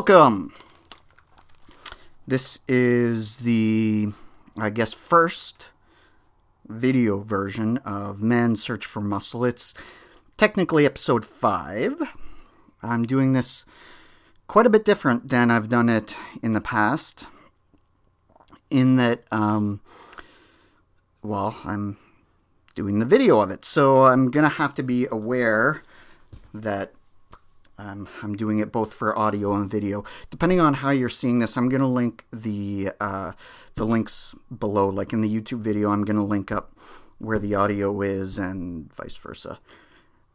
Welcome! This is the, I guess, first video version of Man's Search for Muscle. It's technically episode 5. I'm doing this quite a bit different than I've done it in the past, in that, um, well, I'm doing the video of it. So I'm going to have to be aware that um, I'm doing it both for audio and video. Depending on how you're seeing this, I'm going to link the uh, the links below. Like in the YouTube video, I'm going to link up where the audio is and vice versa,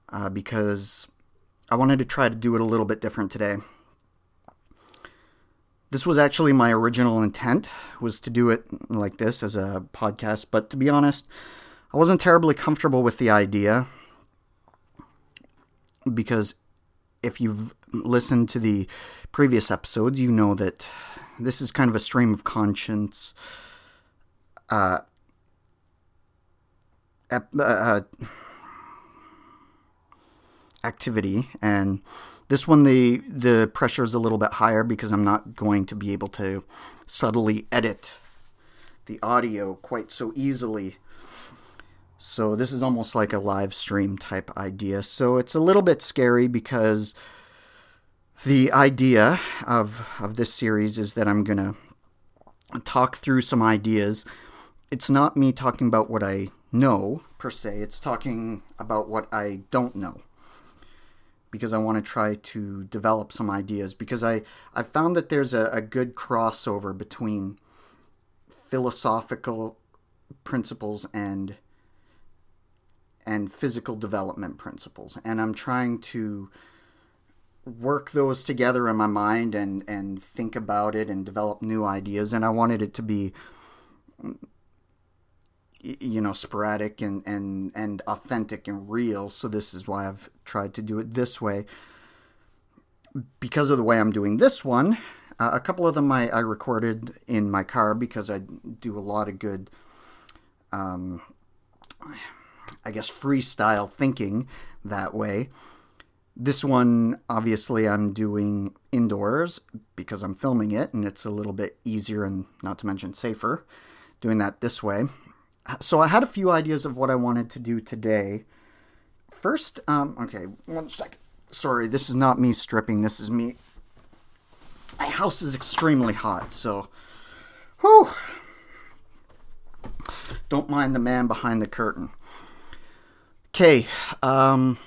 uh, because I wanted to try to do it a little bit different today. This was actually my original intent was to do it like this as a podcast, but to be honest, I wasn't terribly comfortable with the idea because if you've listened to the previous episodes, you know that this is kind of a stream of conscience uh, ep- uh, activity, and this one the the pressure is a little bit higher because I'm not going to be able to subtly edit the audio quite so easily. So this is almost like a live stream type idea. So it's a little bit scary because the idea of of this series is that I'm going to talk through some ideas. It's not me talking about what I know per se. It's talking about what I don't know. Because I want to try to develop some ideas. Because I, I found that there's a, a good crossover between philosophical principles and and physical development principles. And I'm trying to work those together in my mind and, and think about it and develop new ideas. And I wanted it to be, you know, sporadic and, and, and authentic and real. So this is why I've tried to do it this way. Because of the way I'm doing this one, uh, a couple of them I, I recorded in my car because I do a lot of good um, I guess, freestyle thinking that way. This one, obviously, I'm doing indoors because I'm filming it and it's a little bit easier and not to mention safer doing that this way. So I had a few ideas of what I wanted to do today. First, um, okay, one second. Sorry, this is not me stripping. This is me. My house is extremely hot, so. Whew. Don't mind the man behind the curtain. Okay, um,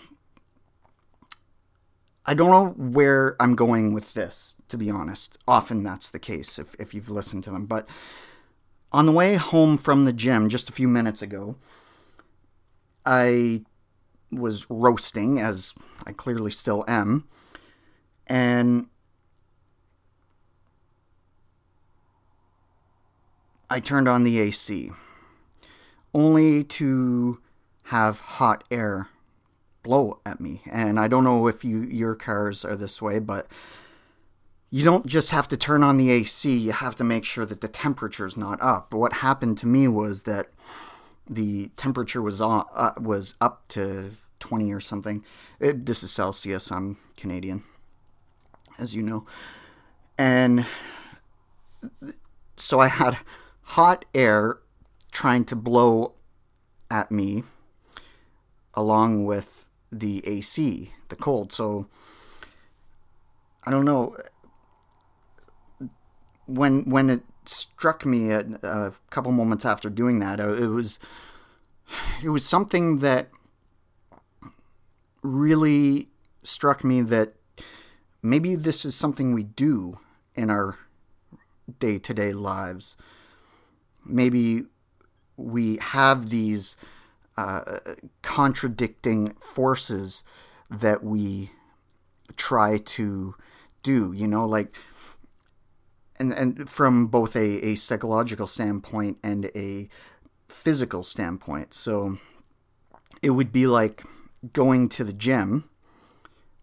I don't know where I'm going with this, to be honest. Often that's the case if, if you've listened to them. But on the way home from the gym just a few minutes ago, I was roasting, as I clearly still am, and I turned on the AC, only to have hot air blow at me. And I don't know if you your cars are this way, but you don't just have to turn on the AC, you have to make sure that the temperature's not up. But what happened to me was that the temperature was on, uh, was up to 20 or something. It, this is Celsius, I'm Canadian, as you know. And so I had hot air trying to blow at me along with the AC, the cold. So I don't know when when it struck me a, a couple moments after doing that, uh, it was it was something that really struck me that maybe this is something we do in our day-to-day lives. Maybe we have these contradicting forces that we try to do you know like and and from both a, a psychological standpoint and a physical standpoint. So it would be like going to the gym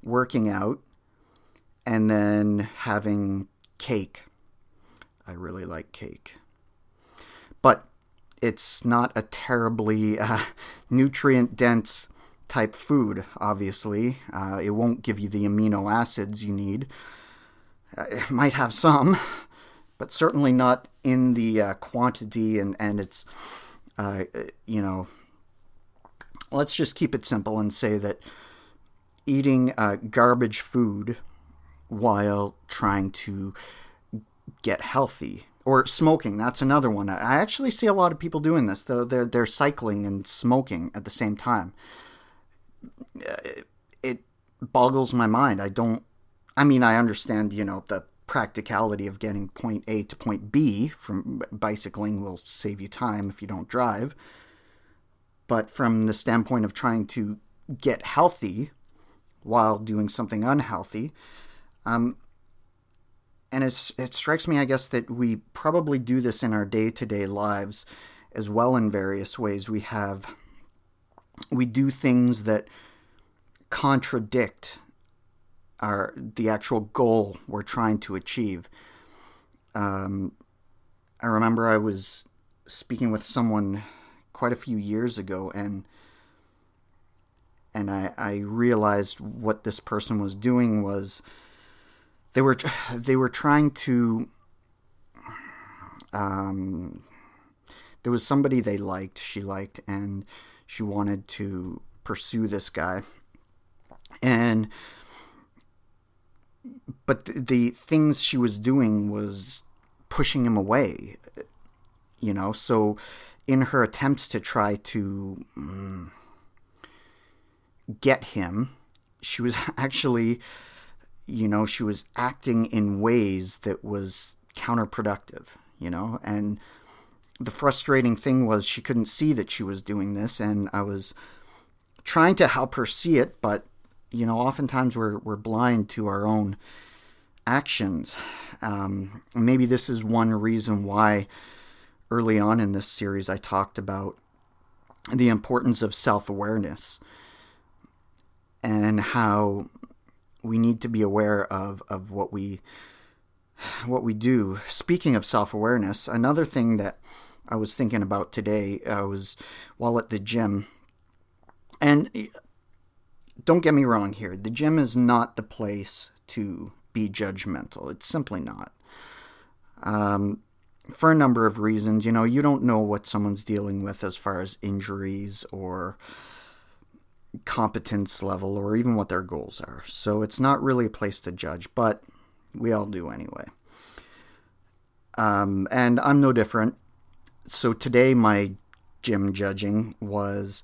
working out and then having cake. I really like cake. But it's not a terribly uh, nutrient dense type food, obviously. Uh, it won't give you the amino acids you need. it might have some, but certainly not in the uh, quantity and and it's uh, you know. Let's just keep it simple and say that eating uh, garbage food while trying to get healthy or smoking that's another one. I actually see a lot of people doing this though they're, they're cycling and smoking at the same time. It boggles my mind. I don't i mean i understand you know the practicality of getting point a to point b from bicycling will save you time if you don't drive. But from the standpoint of trying to get healthy while doing something unhealthy um, and it strikes me, I guess, that we probably do this in our day to day lives as well in various ways. We have, we do things that contradict our the actual goal we're trying to achieve. Um, I remember I was speaking with someone quite a few years ago, and and I, I realized what this person was doing was they were they were trying to um, there was somebody they liked she liked and she wanted to pursue this guy. And but the, the things she was doing was pushing him away you know? So in her attempts to try to um, get him she was actually you know, she was acting in ways that was counterproductive, you know, and the frustrating thing was she couldn't see that she was doing this, and I was trying to help her see it, but you know, oftentimes we're we're blind to our own actions. Um, maybe this is one reason why early on in this series I talked about the importance of self awareness and how we need to be aware of of what we what we do. Speaking of self awareness, another thing that I was thinking about today uh, was while at the gym, and don't get me wrong here, the gym is not the place to be judgmental. It's simply not. Um, for a number of reasons, you know, you don't know what someone's dealing with as far as injuries or competence level or even what their goals are. So it's not really a place to judge, but we all do anyway. Um, and I'm no different. So today, my gym judging was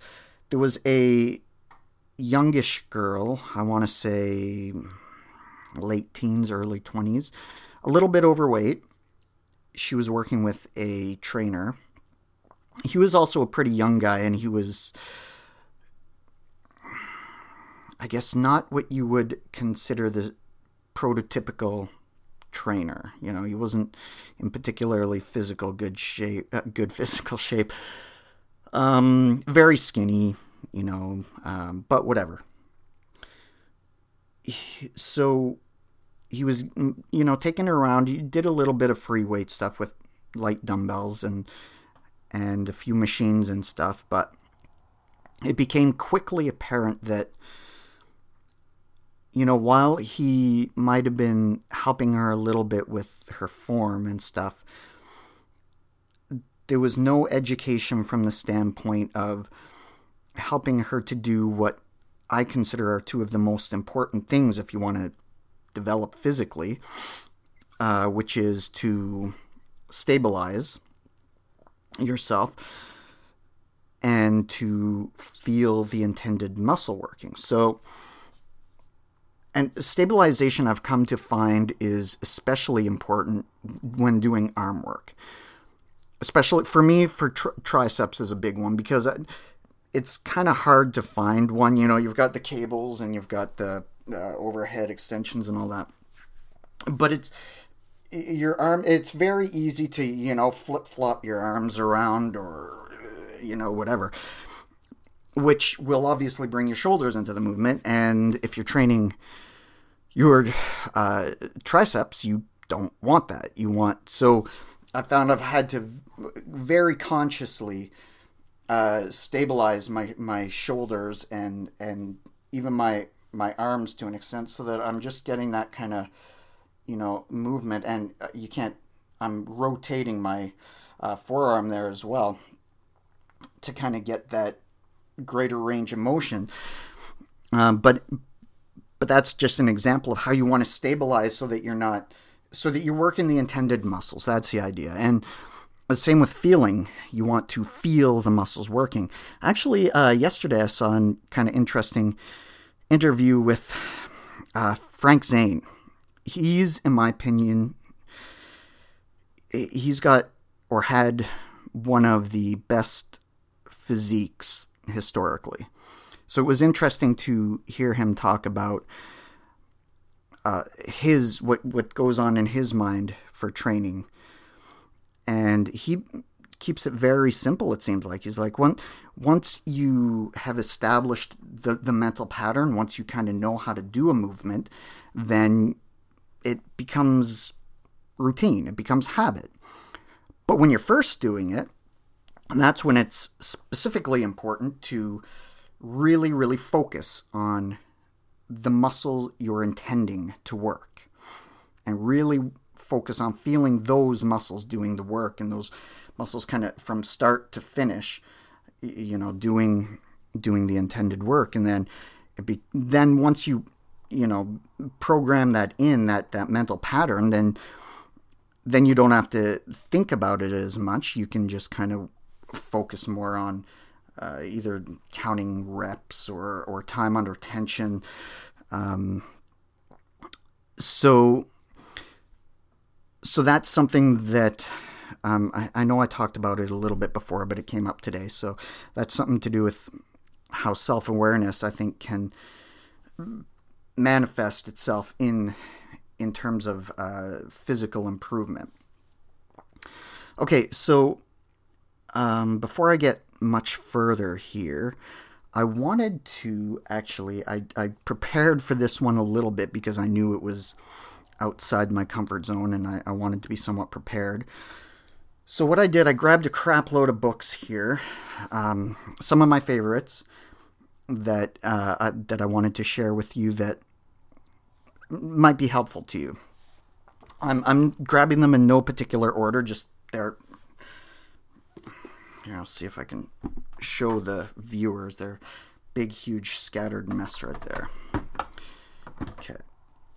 there was a youngish girl, I want to say late teens, early 20s, a little bit overweight. She was working with a trainer. He was also a pretty young guy, and he was I guess not what you would consider the prototypical trainer. You know, he wasn't in particularly physical good shape, uh, good physical shape. Um, very skinny, you know, um, but whatever. So he was, mm, you know, taking her around. He did a little bit of free weight stuff with light dumbbells and and a few machines and stuff, but it became quickly apparent that you know, while he might have been helping her a little bit with her form and stuff, there was no education from the standpoint of helping her to do what I consider are two of the most important things if you want to develop physically, uh, which is to stabilize yourself and to feel the intended muscle working. So, and stabilization, I've come to find, is especially important when doing arm work. Especially for me, for tri- triceps is a big one because it's kind of hard to find one. You know, you've got the cables and you've got the uh, overhead extensions and all that. But it's your arm, it's very easy to, you know, flip flop your arms around or, you know, whatever which will obviously bring your shoulders into the movement. And if you're training your uh, triceps, you don't want that. You want so. I found I've had to very consciously uh, stabilize my my shoulders and and even my my arms to an extent, so that I'm just getting that kind of you know, movement, and uh, you can't. I'm rotating my uh, forearm there as well to kind of get that greater range of motion. Um, but but that's just an example of how you want to stabilize so that you're not so that you're working the intended muscles. That's the idea. And the same with feeling. You want to feel the muscles working. Actually, uh, yesterday I saw a kind of interesting interview with uh, Frank Zane. He's, in my opinion, he's got or had one of the best physiques historically. So it was interesting to hear him talk about uh, his what what goes on in his mind for training, and he keeps it very simple. It seems like he's like once once you have established the the mental pattern, once you kind of know how to do a movement, then it becomes routine. It becomes habit. But when you're first doing it, and that's when it's specifically important to really, really focus on the muscle you're intending to work and really focus on feeling those muscles doing the work and those muscles kind of from start to finish you know doing doing the intended work. And then it be then once you you know program that in that that mental pattern then then you don't have to think about it as much. You can just kind of focus more on uh, either counting reps or, or time under tension. Um, so, so that's something that um, I, I, know I talked about it a little bit before, but it came up today. So that's something to do with how self awareness, I think, can manifest itself in in terms of uh, physical improvement. Okay, so um, before I get much further here, I wanted to actually, I, I prepared for this one a little bit because I knew it was outside my comfort zone and I, I wanted to be somewhat prepared. So, what I did, I grabbed a crap load of books here, um, some of my favorites that uh, I, that I wanted to share with you that might be helpful to you. I'm, I'm grabbing them in no particular order, just they're here, I'll see if I can show the viewers their big, huge, scattered mess right there. Okay.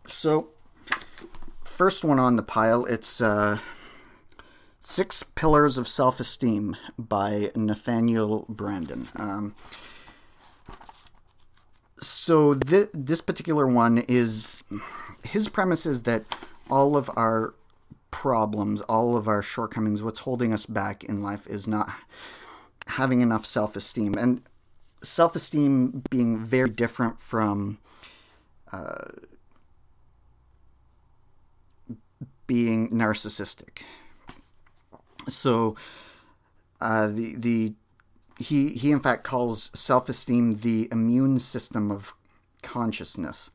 So, first one on the pile, it's uh, Six Pillars of Self Esteem by Nathaniel Branden. Um, so, th- this particular one is his premise is that all of our problems, all of our shortcomings, what's holding us back in life is not having enough self esteem. And self esteem being very different from uh, being narcissistic. So, uh, the, the he, he in fact calls self esteem the immune system of consciousness.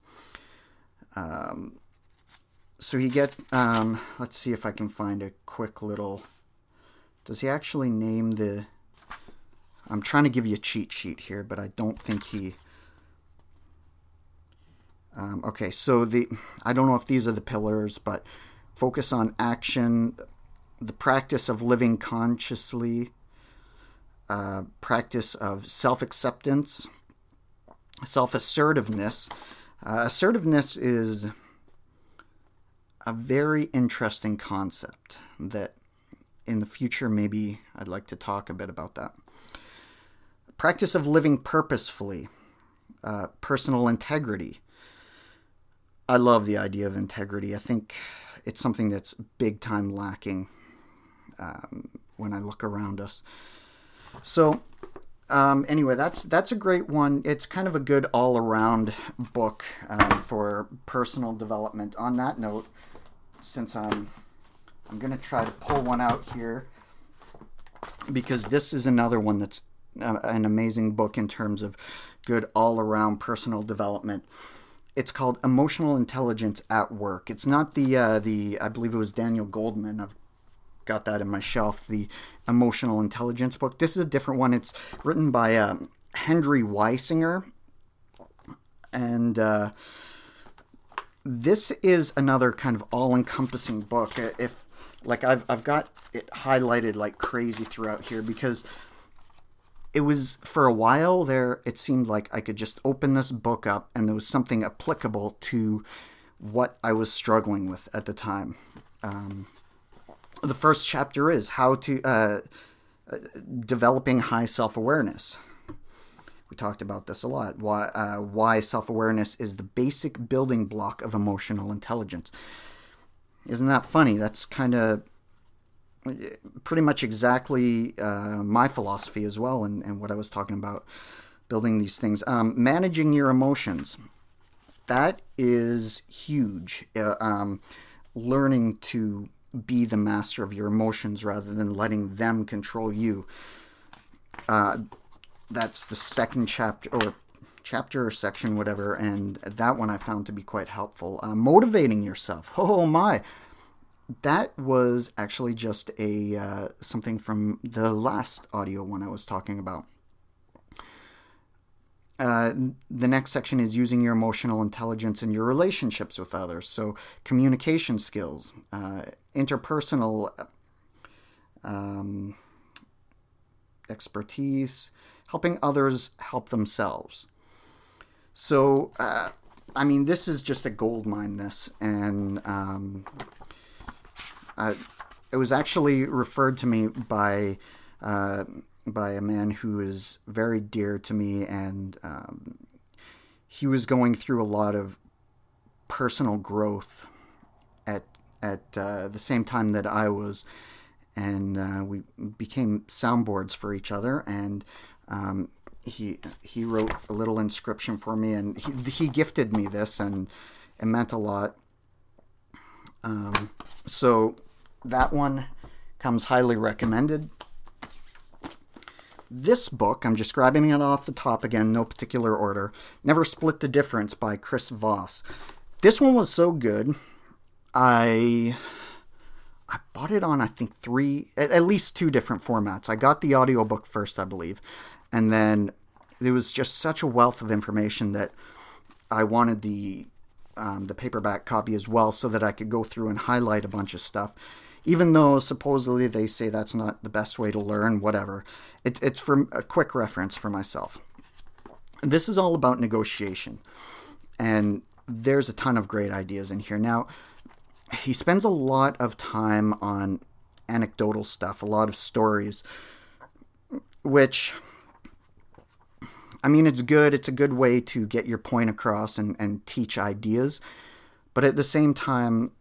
Um, so he get um, let's see if I can find a quick little does he actually name the I'm trying to give you a cheat sheet here but I don't think he um, okay so the I don't know if these are the pillars but focus on action the practice of living consciously uh, practice of self-acceptance self-assertiveness. Uh, assertiveness is a very interesting concept that in the future maybe I'd like to talk a bit about that. Practice of living purposefully, uh, personal integrity. I love the idea of integrity. I think it's something that's big time lacking um, when I look around us. So, um, anyway, that's that's a great one. It's kind of a good all around book um, for personal development. On that note, since I'm I'm to try to pull one out here because this is another one that's uh, an amazing book in terms of good all around personal development. It's called Emotional Intelligence at Work. It's not the uh, the I believe it was Daniel Goleman. I've got that in my shelf. The Emotional Intelligence book. This is a different one. It's written by uh, Henry Weisinger, and uh, this is another kind of all-encompassing book. If like I've I've got it highlighted like crazy throughout here because it was for a while there it seemed like I could just open this book up and there was something applicable to what I was struggling with at the time. Um, the first chapter is how to uh, uh, developing high self awareness. We talked about this a lot. Why, uh, why self awareness is the basic building block of emotional intelligence. Isn't that funny? That's kind of pretty much exactly uh, my philosophy as well, and, and what I was talking about building these things. Um, managing your emotions. That is huge. Uh, um, learning to be the master of your emotions rather than letting them control you. Uh, that's the second chapter or chapter or section, whatever, and that one I found to be quite helpful. Uh, motivating yourself. Oh my, that was actually just a uh, something from the last audio one I was talking about. Uh, the next section is using your emotional intelligence in your relationships with others. So, communication skills, uh, interpersonal um, expertise, helping others help themselves. So, uh, I mean, this is just a gold mine, this. And um, it was actually referred to me by uh, by a man who is very dear to me, and um, he was going through a lot of personal growth at at uh, the same time that I was, and uh, we became soundboards for each other. And um, he he wrote a little inscription for me, and he he gifted me this, and it meant a lot. Um, so that one comes highly recommended. This book, I'm just grabbing it off the top again, no particular order. Never Split the Difference by Chris Voss. This one was so good. I I bought it on I think three at, at least two different formats. I got the audiobook first, I believe. And then there was just such a wealth of information that I wanted the um, the paperback copy as well so that I could go through and highlight a bunch of stuff even though supposedly they say that's not the best way to learn, whatever. It, it's for a quick reference for myself. This is all about negotiation, and there's a ton of great ideas in here. Now, he spends a lot of time on anecdotal stuff, a lot of stories, which I mean, it's good. It's a good way to get your point across and, and teach ideas. But at the same time,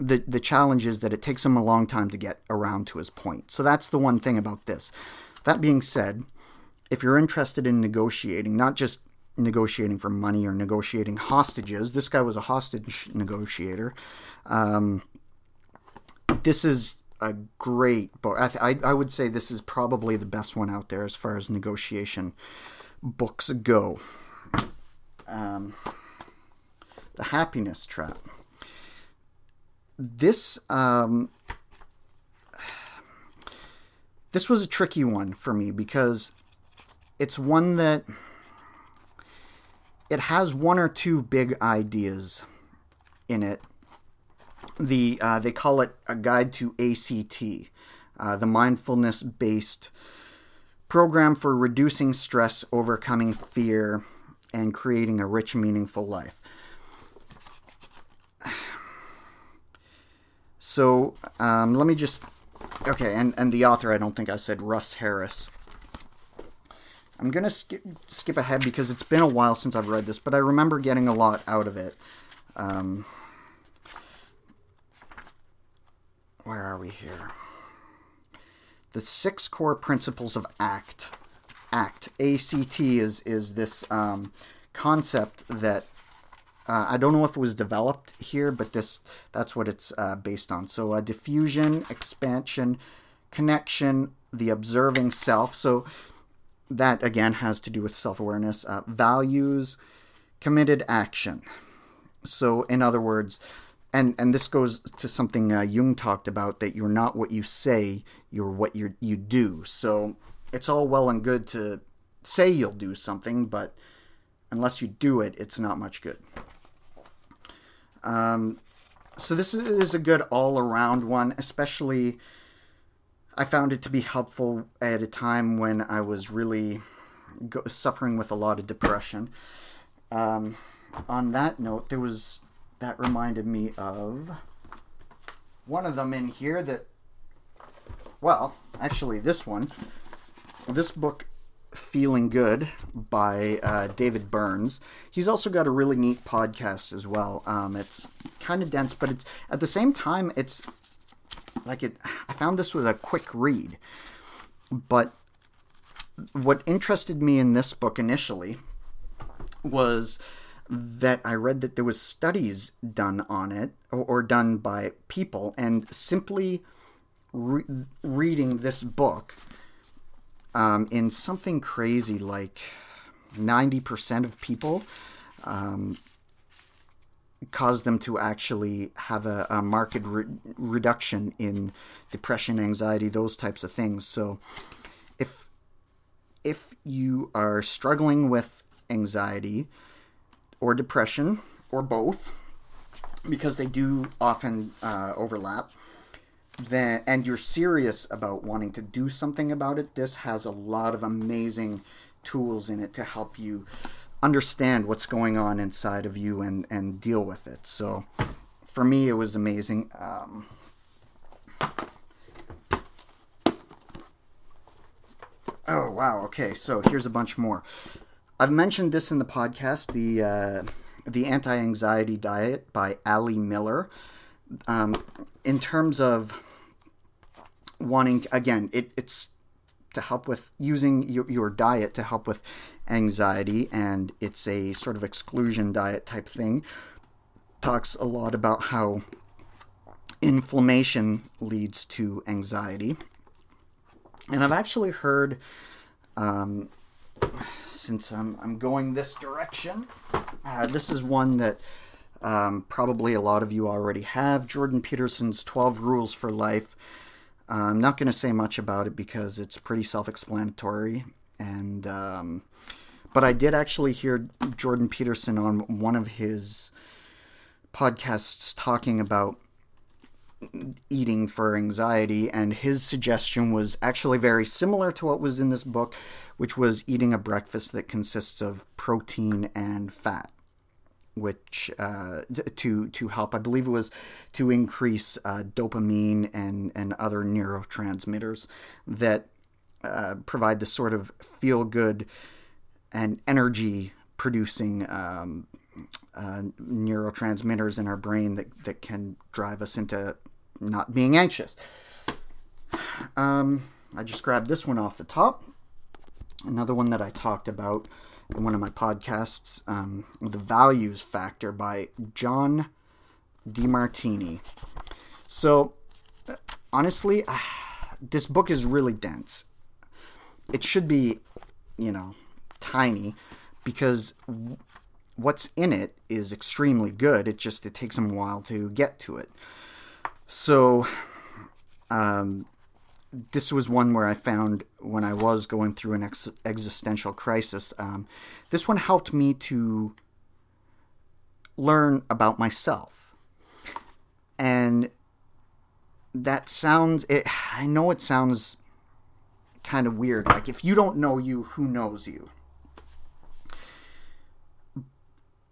the the challenge is that it takes him a long time to get around to his point. So that's the one thing about this. That being said, if you're interested in negotiating, not just negotiating for money or negotiating hostages, this guy was a hostage negotiator. Um, this is a great book. I, I, I would say this is probably the best one out there as far as negotiation books go. Um, the Happiness Trap this um, this was a tricky one for me because it's one that it has one or two big ideas in it. The uh, they call it a guide to ACT, uh, the mindfulness based program for reducing stress, overcoming fear, and creating a rich, meaningful life. So um, let me just okay, and and the author I don't think I said Russ Harris. I'm gonna skip skip ahead because it's been a while since I've read this, but I remember getting a lot out of it. Um, where are we here? The six core principles of ACT. ACT. ACT is is this um, concept that uh, I don't know if it was developed here, but this that's what it's uh, based on. So uh, defusion, expansion, connection, the observing self. So that again has to do with self-awareness, uh, values, committed action. So in other words, and and this goes to something uh, Jung talked about that you're not what you say, you're what you you do. So it's all well and good to say you'll do something, but unless you do it, it's not much good. Um, so this is a good all around one, especially. I found it to be helpful at a time when I was really go- suffering with a lot of depression. Um, on that note, there was that reminded me of one of them in here that, well, actually, this one, this book, Feeling Good by uh, David Burns. He's also got a really neat podcast as well. Um, it's kind of dense, but it's at the same time, it's like it. I found this was a quick read, but what interested me in this book initially was that I read that there was studies done on it or, or done by people, and simply re- reading this book um, in something crazy like ninety percent of people um, caused them to actually have a, a marked re- reduction in depression, anxiety, those types of things. So, if if you are struggling with anxiety or depression or both, because they do often uh, overlap, then and you're serious about wanting to do something about it, this has a lot of amazing tools in it to help you understand what's going on inside of you and and deal with it. So for me, it was amazing. Um, oh wow! Okay, so here's a bunch more. I've mentioned this in the podcast. The uh, the anti anxiety diet by Ali Miller. Um, in terms of wanting again, it, it's to help with using your, your diet to help with anxiety, and it's a sort of exclusion diet type thing. Talks a lot about how inflammation leads to anxiety. And I've actually heard, um, since I'm, I'm going this direction, uh, this is one that um, probably a lot of you already have Jordan Peterson's 12 Rules for Life. Uh, I'm not going to say much about it because it's pretty self-explanatory, and um, but I did actually hear Jordan Peterson on one of his podcasts talking about eating for anxiety, and his suggestion was actually very similar to what was in this book, which was eating a breakfast that consists of protein and fat which uh, to to help. I believe it was to increase uh, dopamine and and other neurotransmitters that uh, provide the sort of feel good and energy producing um, uh, neurotransmitters in our brain that that can drive us into not being anxious. Um, I just grabbed this one off the top. Another one that I talked about in one of my podcasts, um, The Values Factor by John Demartini. So, honestly, this book is really dense. It should be, you know, tiny because what's in it is extremely good. It just it takes them a while to get to it. So, um, this was one where I found when I was going through an ex- existential crisis. Um, this one helped me to learn about myself. And that sounds, it, I know it sounds kind of weird. Like, if you don't know you, who knows you?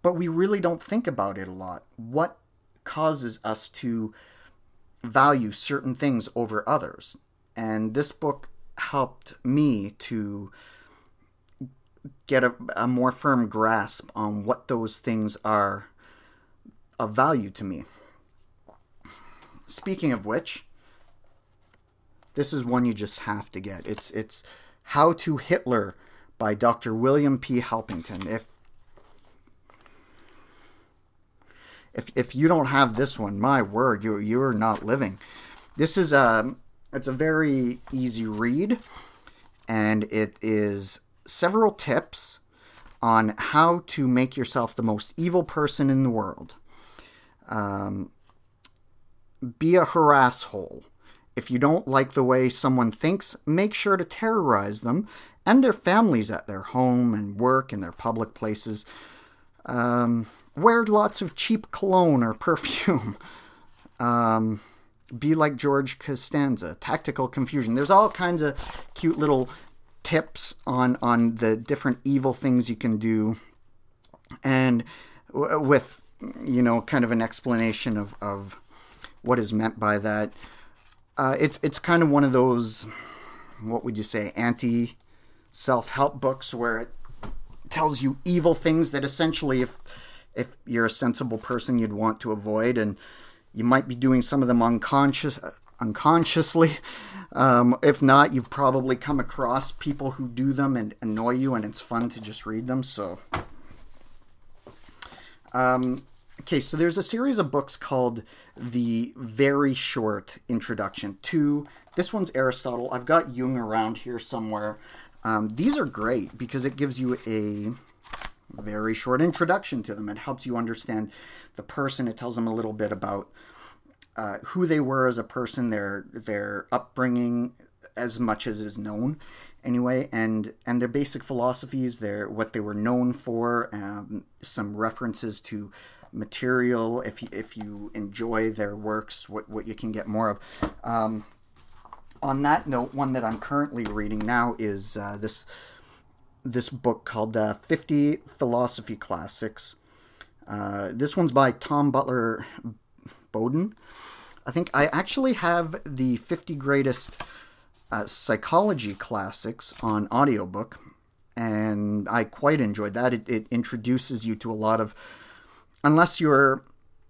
But we really don't think about it a lot. What causes us to value certain things over others? And this book helped me to get a, a more firm grasp on what those things are of value to me. Speaking of which, this is one you just have to get. It's it's How to Hitler by Dr. William P. Helpington. If if if you don't have this one, my word, you you're not living. This is a um, it's a very easy read, and it is several tips on how to make yourself the most evil person in the world. Um, be a harasshole. If you don't like the way someone thinks, make sure to terrorize them and their families at their home and work and their public places. Um, wear lots of cheap cologne or perfume. Um, be like George Costanza. Tactical confusion. There's all kinds of cute little tips on on the different evil things you can do, and w- with you know kind of an explanation of of what is meant by that. Uh, it's it's kind of one of those what would you say anti self help books where it tells you evil things that essentially if if you're a sensible person you'd want to avoid and you might be doing some of them unconscious unconsciously. Um, if not you've probably come across people who do them and annoy you and it's fun to just read them so. Um, okay so there's a series of books called the very short introduction to this one's aristotle. I've got jung around here somewhere. Um, these are great because it gives you a very short introduction to them. It helps you understand the person. It tells them a little bit about uh, who they were as a person, their their upbringing, as much as is known, anyway, and and their basic philosophies, their what they were known for, um, some references to material. If you, if you enjoy their works, what what you can get more of. Um, on that note, one that I'm currently reading now is uh, this this book called uh, 50 Philosophy Classics. Uh, this one's by Tom Butler Bowdon. I think I actually have the 50 greatest uh, psychology classics on audiobook, and I quite enjoyed that. It, it introduces you to a lot of, unless you're,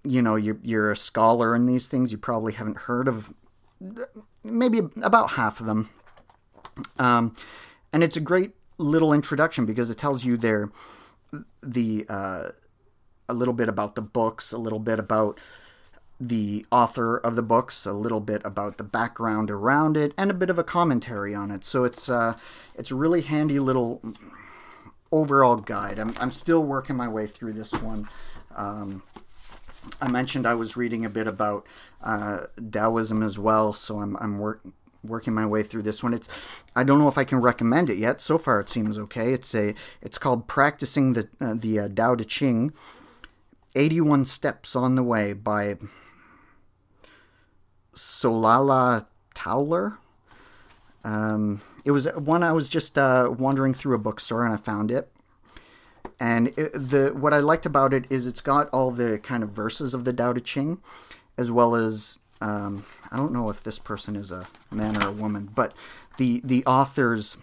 you know, you're, you're a scholar in these things, you probably haven't heard of maybe about half of them. Um, and it's a great little introduction because it tells you their the uh, a little bit about the books, a little bit about the author of the books, a little bit about the background around it, and a bit of a commentary on it. So it's uh, it's a really handy little overall guide. I'm I'm still working my way through this one. Um, I mentioned I was reading a bit about uh, Taoism as well, so I'm I'm work, working my way through this one. It's I don't know if I can recommend it yet. So far, it seems okay. It's a it's called Practicing the uh, the uh, Tao Te Ching, 81 Steps on the Way by Solala Towler. Um, it was one I was just uh, wandering through a bookstore and I found it and it, the what I liked about it is it's got all the kind of verses of the Tao Te Ching, as well as um, I don't know if this person is a man or a woman, but the the author's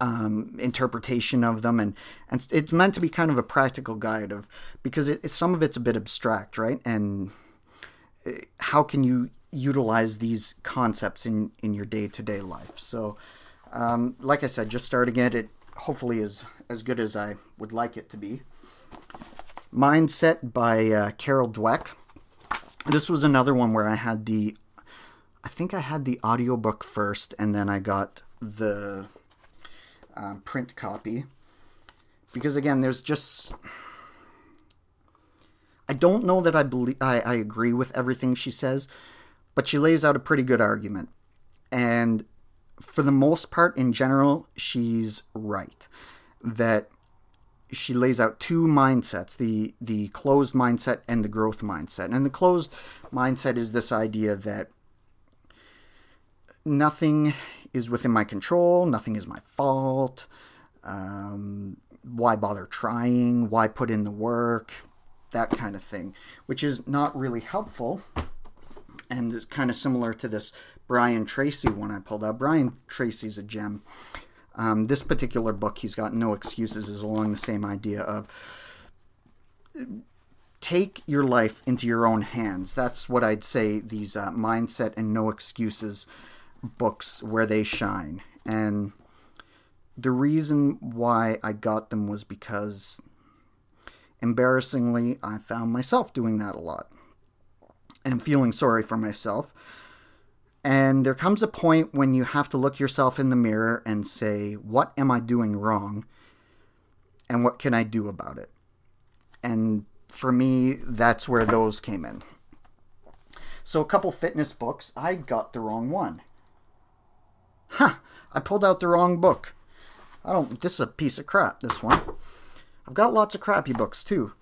um, interpretation of them, and and it's meant to be kind of a practical guide of because it, some of it's a bit abstract, right? And uh, how can you utilize these concepts in in your day to day life? So, um, like I said, just starting it, it hopefully is as good as I would like it to be. Mindset by uh, Carol Dweck. This was another one where I had the, I think I had the audiobook first, and then I got the uh, print copy. Because again, there's just. I don't know that I believe I, I agree with everything she says, but she lays out a pretty good argument. And for the most part, in general, she's right. That she lays out two mindsets the the closed mindset and the growth mindset and the closed mindset is this idea that nothing is within my control nothing is my fault um, why bother trying why put in the work that kind of thing which is not really helpful and it's kind of similar to this Brian Tracy one I pulled out. Brian Tracy's a gem. Um, this particular book, he's got no excuses, is along the same idea of take your life into your own hands. That's what I'd say these uh, mindset and no excuses books where they shine. And the reason why I got them was because embarrassingly, I found myself doing that a lot and feeling sorry for myself and there comes a point when you have to look yourself in the mirror and say, What am I doing wrong? And what can I do about it? And for me, that's where those came in. So, a couple fitness books, I got the wrong one. Huh, I pulled out the wrong book. I don't, this is a piece of crap, this one. I've got lots of crappy books too.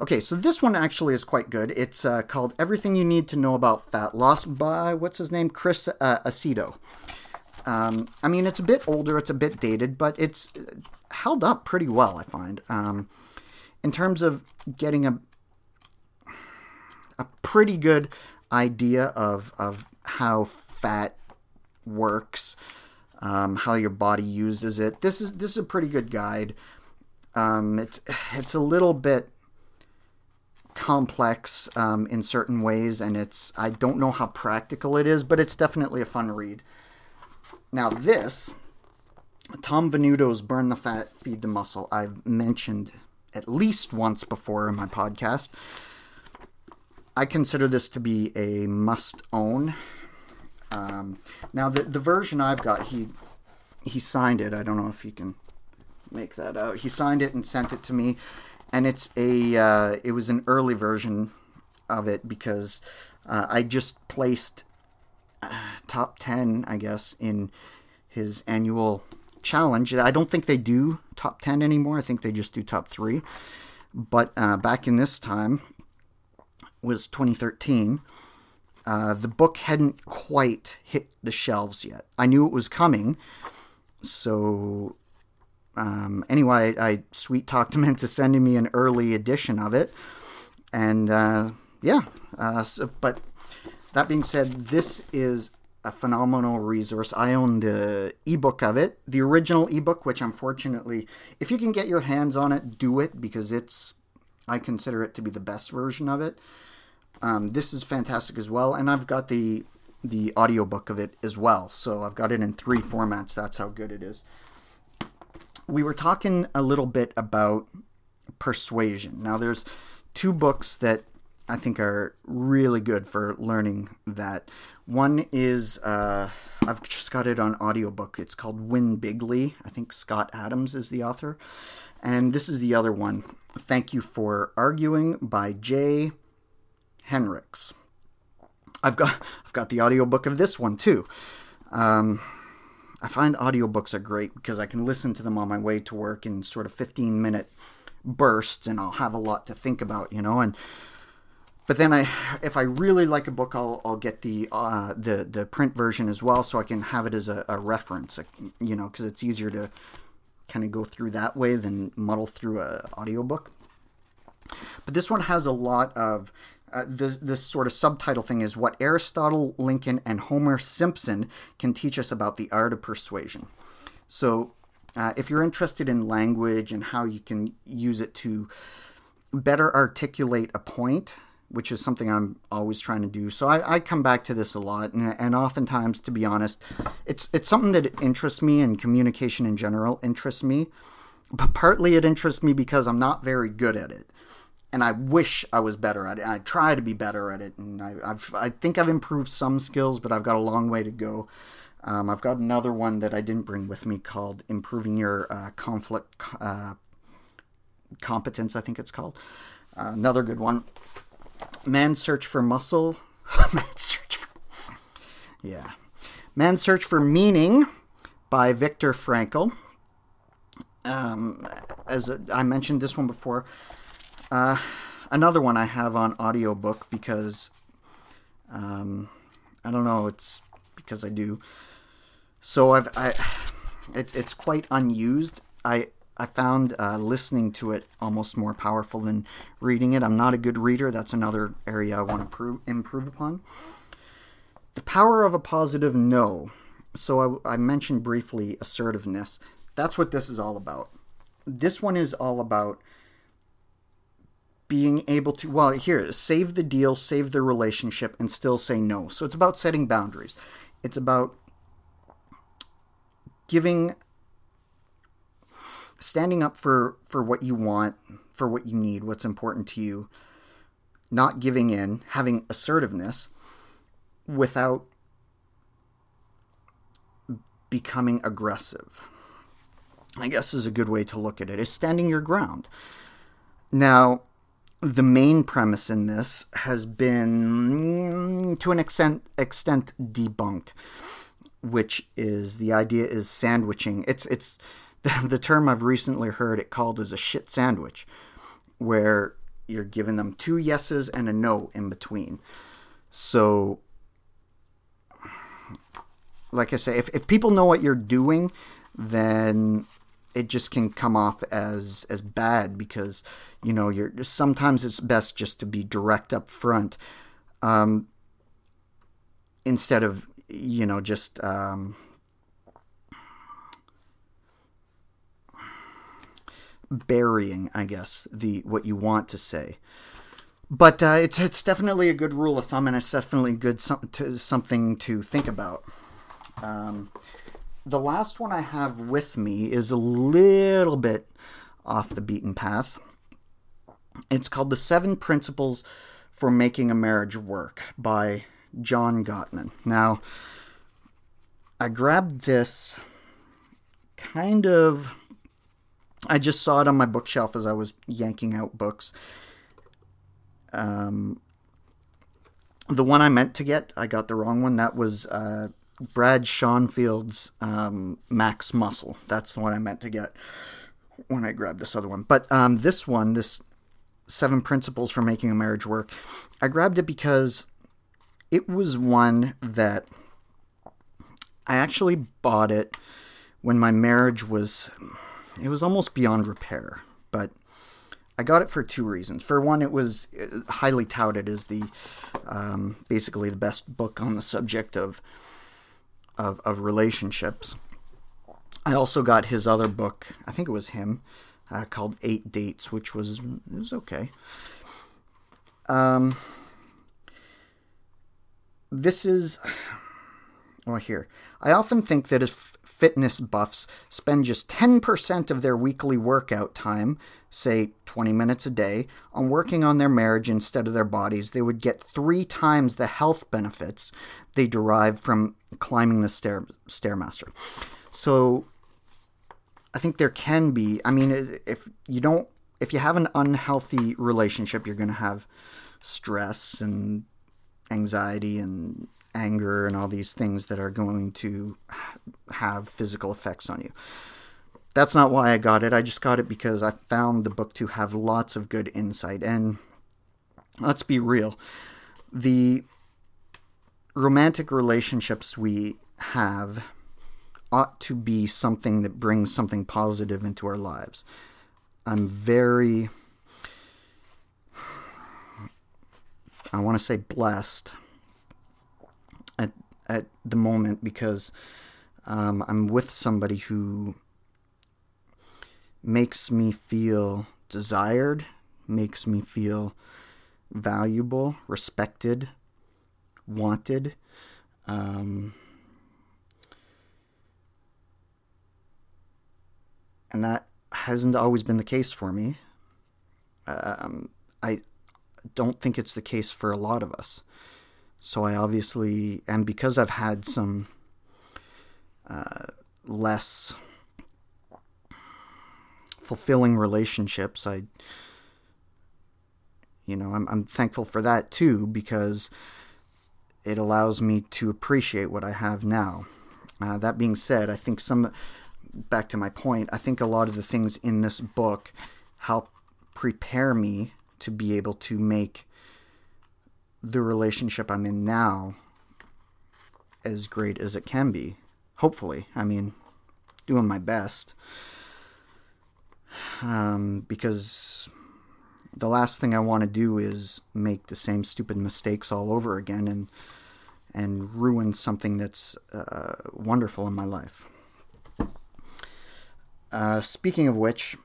Okay, so this one actually is quite good. It's uh, called Everything You Need to Know About Fat Loss by, what's his name? Chris uh, Aceto. Um, I mean, it's a bit older, it's a bit dated, but it's uh, held up pretty well, I find. Um, in terms of getting a, a pretty good idea of, of how fat works, um, how your body uses it. This is this is a pretty good guide. Um, it's it's a little bit complex um, in certain ways, and it's I don't know how practical it is, but it's definitely a fun read. Now this, Tom Venuto's "Burn the Fat, Feed the Muscle," I've mentioned at least once before in my podcast. I consider this to be a must own. Um, now the the version I've got, he he signed it. I don't know if you can make that out. He signed it and sent it to me, and it's a uh, it was an early version of it because uh, I just placed uh, top ten, I guess, in his annual challenge. I don't think they do top ten anymore. I think they just do top three. But uh, back in this time was 2013. Uh, the book hadn't quite hit the shelves yet. I knew it was coming, so um, anyway, I, I, sweet talked him into sending me an early edition of it, and uh, yeah. Uh, so, but that being said, this is a phenomenal resource. I own the ebook of it, the original ebook, which unfortunately, if you can get your hands on it, do it because it's. I consider it to be the best version of it. Um, this is fantastic as well, and I've got the the audiobook of it as well. So I've got it in three formats. That's how good it is. We were talking a little bit about persuasion. Now there's two books that I think are really good for learning that. One is uh, I've just got it on audiobook. It's called Win Bigly. I think Scott Adams is the author. And this is the other one. Thank you for arguing by Jay Heinrichs. I've got I've got the audiobook of this one too. Um, I find audiobooks are great because I can listen to them on my way to work in sort of 15 minute bursts and I'll have a lot to think about, you know, and but then I if I really like a book I'll, I'll get the uh, the the print version as well so I can have it as a, a reference, you know, because it's easier to kind of go through that way than muddle through a audiobook. But this one has a lot of uh, this, this sort of subtitle thing is what Aristotle, Lincoln, and Homer Simpson can teach us about the art of persuasion. So, uh, if you're interested in language and how you can use it to better articulate a point, which is something I'm always trying to do. So I, I come back to this a lot, and, and, oftentimes, to be honest, it's it's something that interests me, and communication in general interests me. But partly it interests me because I'm not very good at it and I wish I was better at it. I try to be better at it, and I, have I think I've improved some skills, but I've got a long way to go. Um, I've got another one that I didn't bring with me called "Improving Your uh, Conflict uh, Competence." I think it's called. Uh, another good one. Man Search for Muscle. Man's Search for yeah. Man's Search for Meaning by Viktor Frankl. Um, as I mentioned this one before, uh, another one I have on audiobook because um, I don't know, it's because I do. So I've I it, it's quite unused. I I found uh, listening to it almost more powerful than reading it. I'm not a good reader. That's another area I want to prove, improve upon. The power of a positive no. So I, I mentioned briefly assertiveness. That's what this is all about. This one is all about being able to well here save the deal save the relationship and still say no. So it's about setting boundaries. It's about giving standing up for for what you want for what you need what's important to you not giving in having assertiveness without becoming aggressive i guess is a good way to look at it is standing your ground. Now the main premise in this has been mm, to an extent extent debunked which is the idea is sandwiching it's it's the, term i've recently heard it called as a shit sandwich where you're giving them two yeses and a no in between. So, like I say, if, if people know what you're doing, then it just can come off as as bad because you know you're sometimes it's best just to be direct up front um, instead of you know just um, burying i guess the what you want to say. But uh, it's it's definitely a good rule of thumb and it's definitely good some, to, something to think about. Um, the last one I have with me is a little bit off the beaten path. It's called The Seven Principles for Making a Marriage Work by John Gottman. Now, I grabbed this kind of. I just saw it on my bookshelf as I was yanking out books. Um, the one I meant to get, I got the wrong one. That was uh, Brad Schoenfeld's um, Max Muscle. That's the one I meant to get when I grabbed this other one. But um, this one, this Seven Principles for Making a Marriage Work, I grabbed it because it was one that I actually bought it when my marriage was it was almost beyond repair. But I got it for two reasons. For one, it was uh, highly touted as the um, basically the best book on the subject of of, of relationships. I also got his other book, I think it was him, uh, called Eight Dates, which was was okay. Um, this is, well, here. I often think that if fitness buffs spend just 10% of their weekly workout time, say 20 minutes a day, on working on their marriage instead of their bodies, they would get three times the health benefits they derive from climbing the stair stairmaster. So I think there can be. I mean, if you don't, if you have an unhealthy relationship, you're going to have stress and anxiety and anger and all these things that are going to have physical effects on you. That's not why I got it. I just got it because I found the book to have lots of good insight. And let's be real, the romantic relationships we have ought to be something that brings something positive into our lives. I'm very, I want to say blessed at the moment because um, I'm with somebody who makes me feel desired, makes me feel valuable, respected, wanted. Um, and that hasn't always been the case for me. Um, I don't think it's the case for a lot of us. So I obviously, and because I've had some uh, less fulfilling relationships, I, you know, I'm, I'm thankful for that too because it allows me to appreciate what I have now. Uh, that being said, I think some, back to my point, I think a lot of the things in this book help prepare me to be able to make the relationship I'm in now as great as it can be. Hopefully. I mean, doing my best. Um, because the last thing I want to do is make the same stupid mistakes all over again and and ruin something that's uh, wonderful in my life. Uh, speaking of which,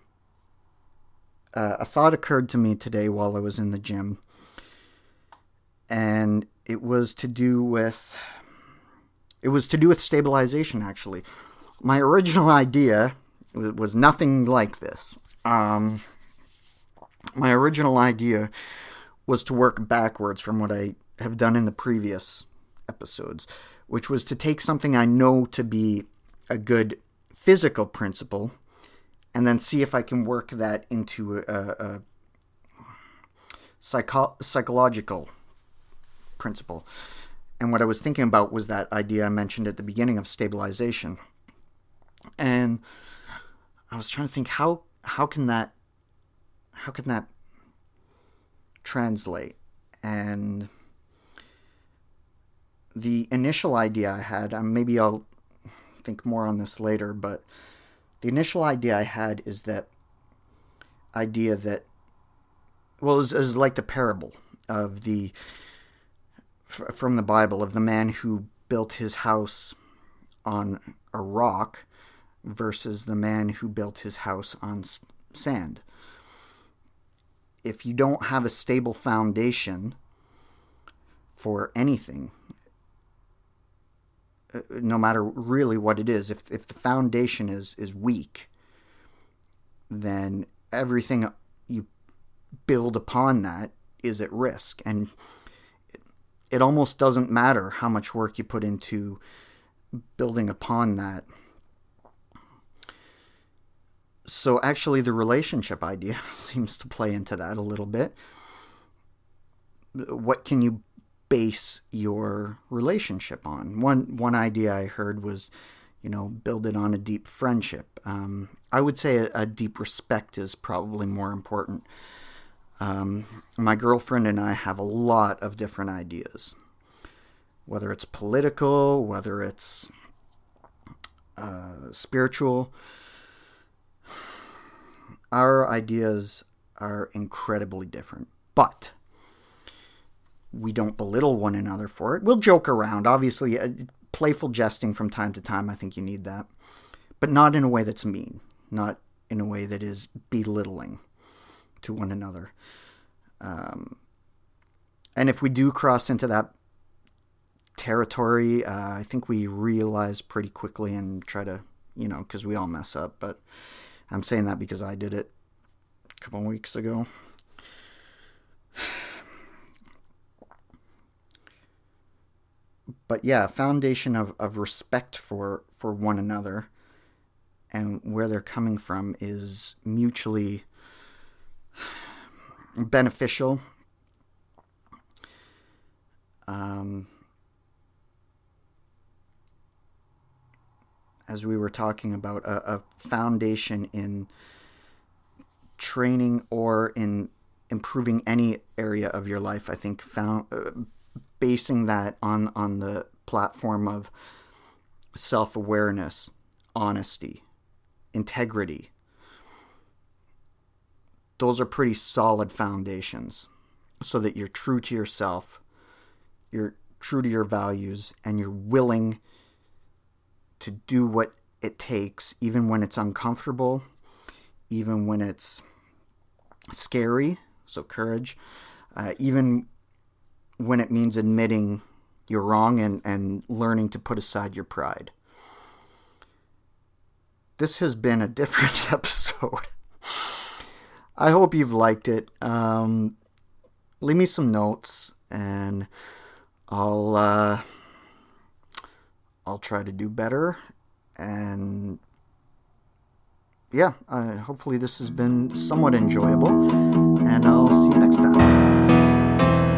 uh, a thought occurred to me today while I was in the gym and it was to do with it was to do with stabilization actually. My original idea was nothing like this. Um, my original idea was to work backwards from what i have done in the previous episodes which was to take something i know to be a good physical principle and then see if i can work that into a, a psycho- psychological principle. And what I was thinking about was that idea I mentioned at the beginning of stabilization. And I was trying to think how how can that how can that translate. And the initial idea I had, um, maybe I'll think more on this later, but the initial idea I had is that idea that, well, is, like the parable of the, f- from the Bible, of the man who built his house on a rock versus the man who built his house on sand. If you don't have a stable foundation for anything, uh, no matter really what it is, if, if the foundation is, is weak, then everything you build upon that is at risk. And it, almost doesn't matter how much work you put into building upon that. So, actually, the relationship idea seems to play into that a little bit. What can you base your relationship on. One one idea I heard was, you know, build it on a deep friendship. Um, I would say a, a, deep respect is probably more important. Um, my girlfriend and I have a lot of different ideas, whether it's political, whether it's uh, spiritual. Our ideas are incredibly different, but we don't belittle one another for it. We'll joke around, obviously, uh, playful jesting from time to time. I think you need that, but not in a way that's mean, not in a way that is belittling to one another. Um, and if we do cross into that territory, uh, I think we realize pretty quickly and try to, you know, because we all mess up. But I'm saying that because I did it a couple weeks ago. but yeah, foundation of, of respect for, for one another and where they're coming from is mutually beneficial. Um, as we were talking about, a, a foundation in training or in improving any area of your life, I think found, uh, basing that on on the platform of self-awareness, honesty, integrity. Those are pretty solid foundations so that you're true to yourself, you're true to your values and you're willing to do what it takes even when it's uncomfortable, even when it's scary, so courage, uh, even when it means admitting you're wrong and, and learning to put aside your pride. This has been a different episode. I hope you've liked it. Um, leave me some notes, and I'll uh, I'll try to do better. And yeah, hopefully this has been somewhat enjoyable, and I'll see you next time.